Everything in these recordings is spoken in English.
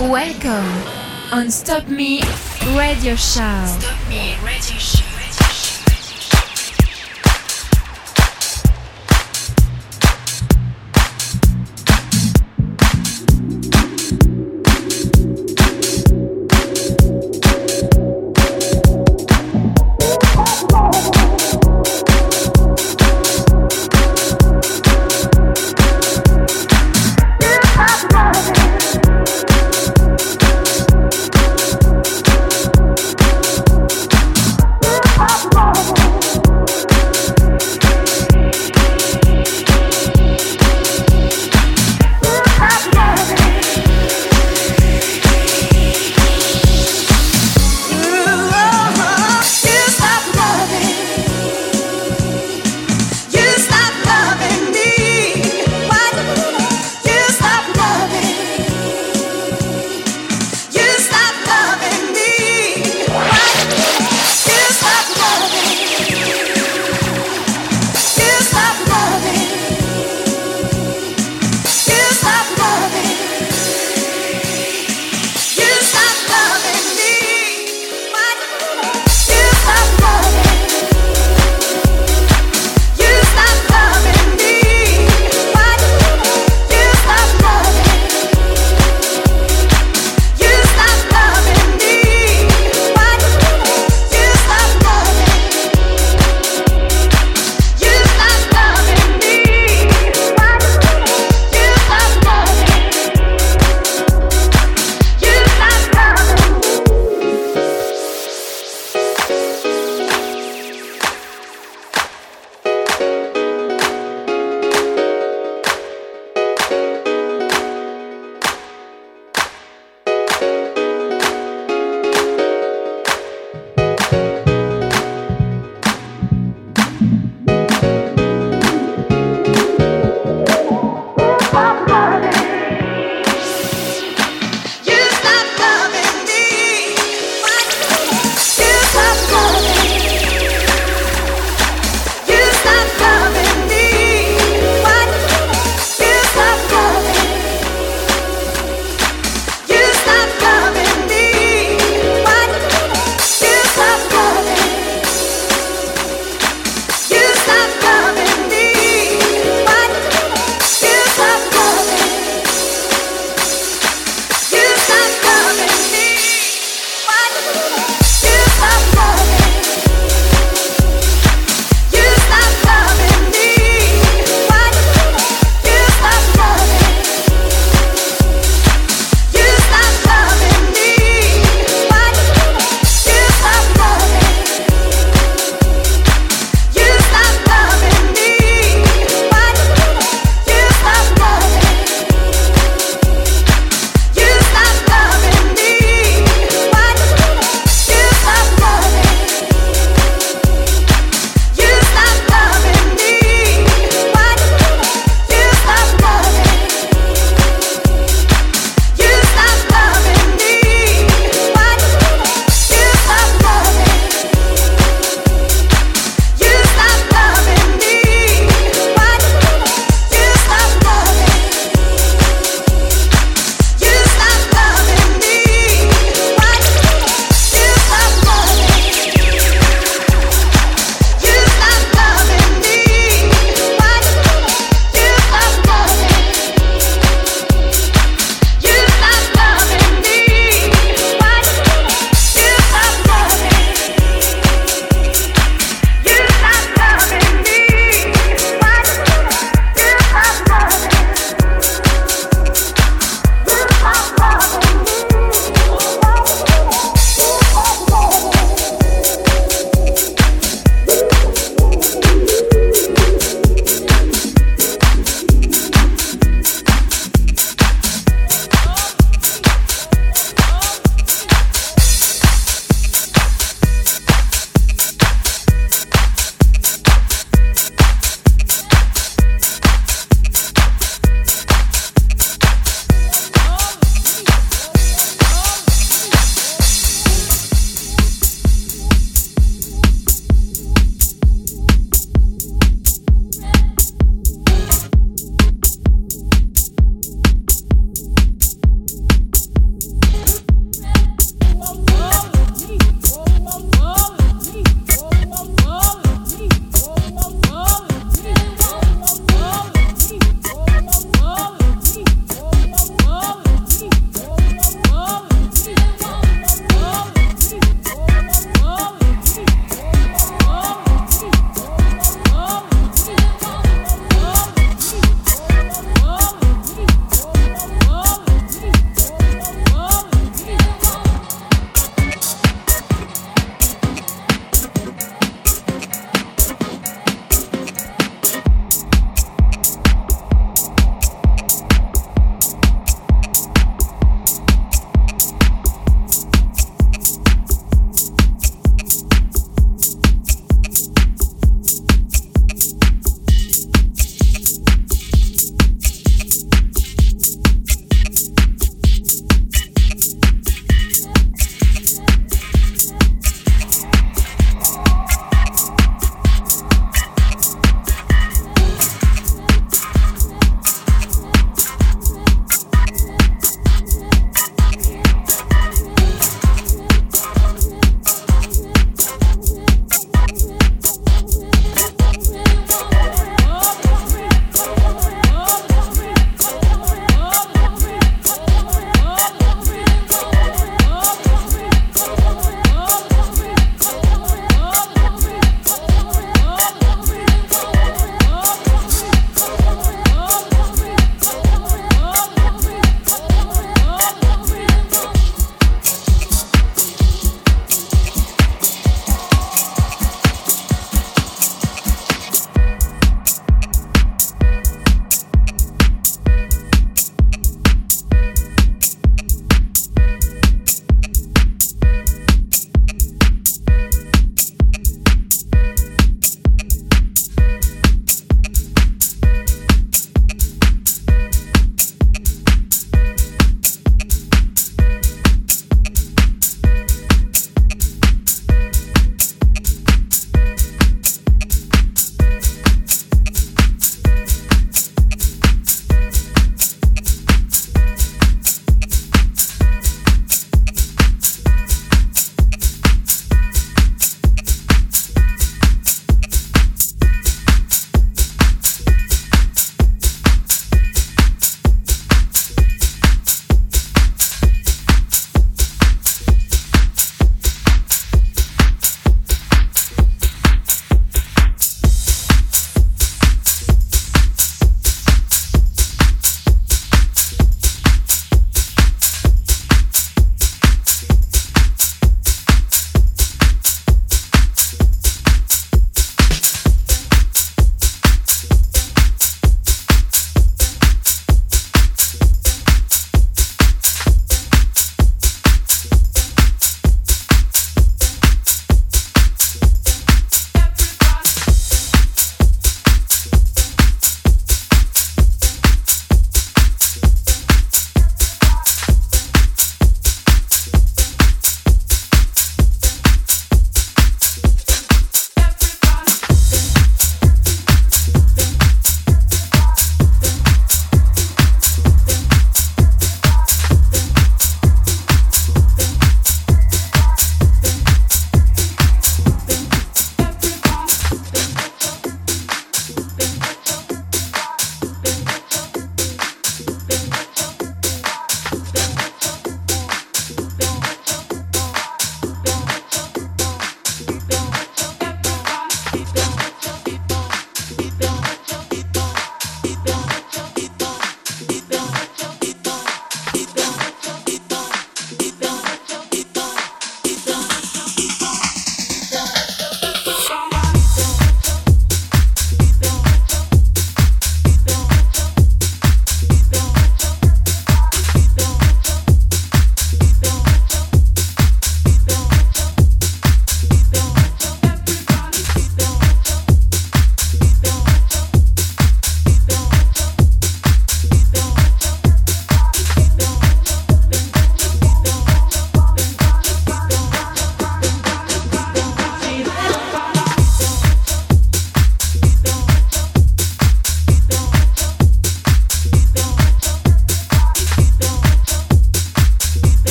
Welcome on Stop Me Radio Show. Stop Me Radio Show.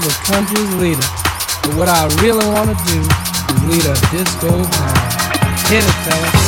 the country's leader. But what I really want to do is lead a disco band. Hit it, fellas.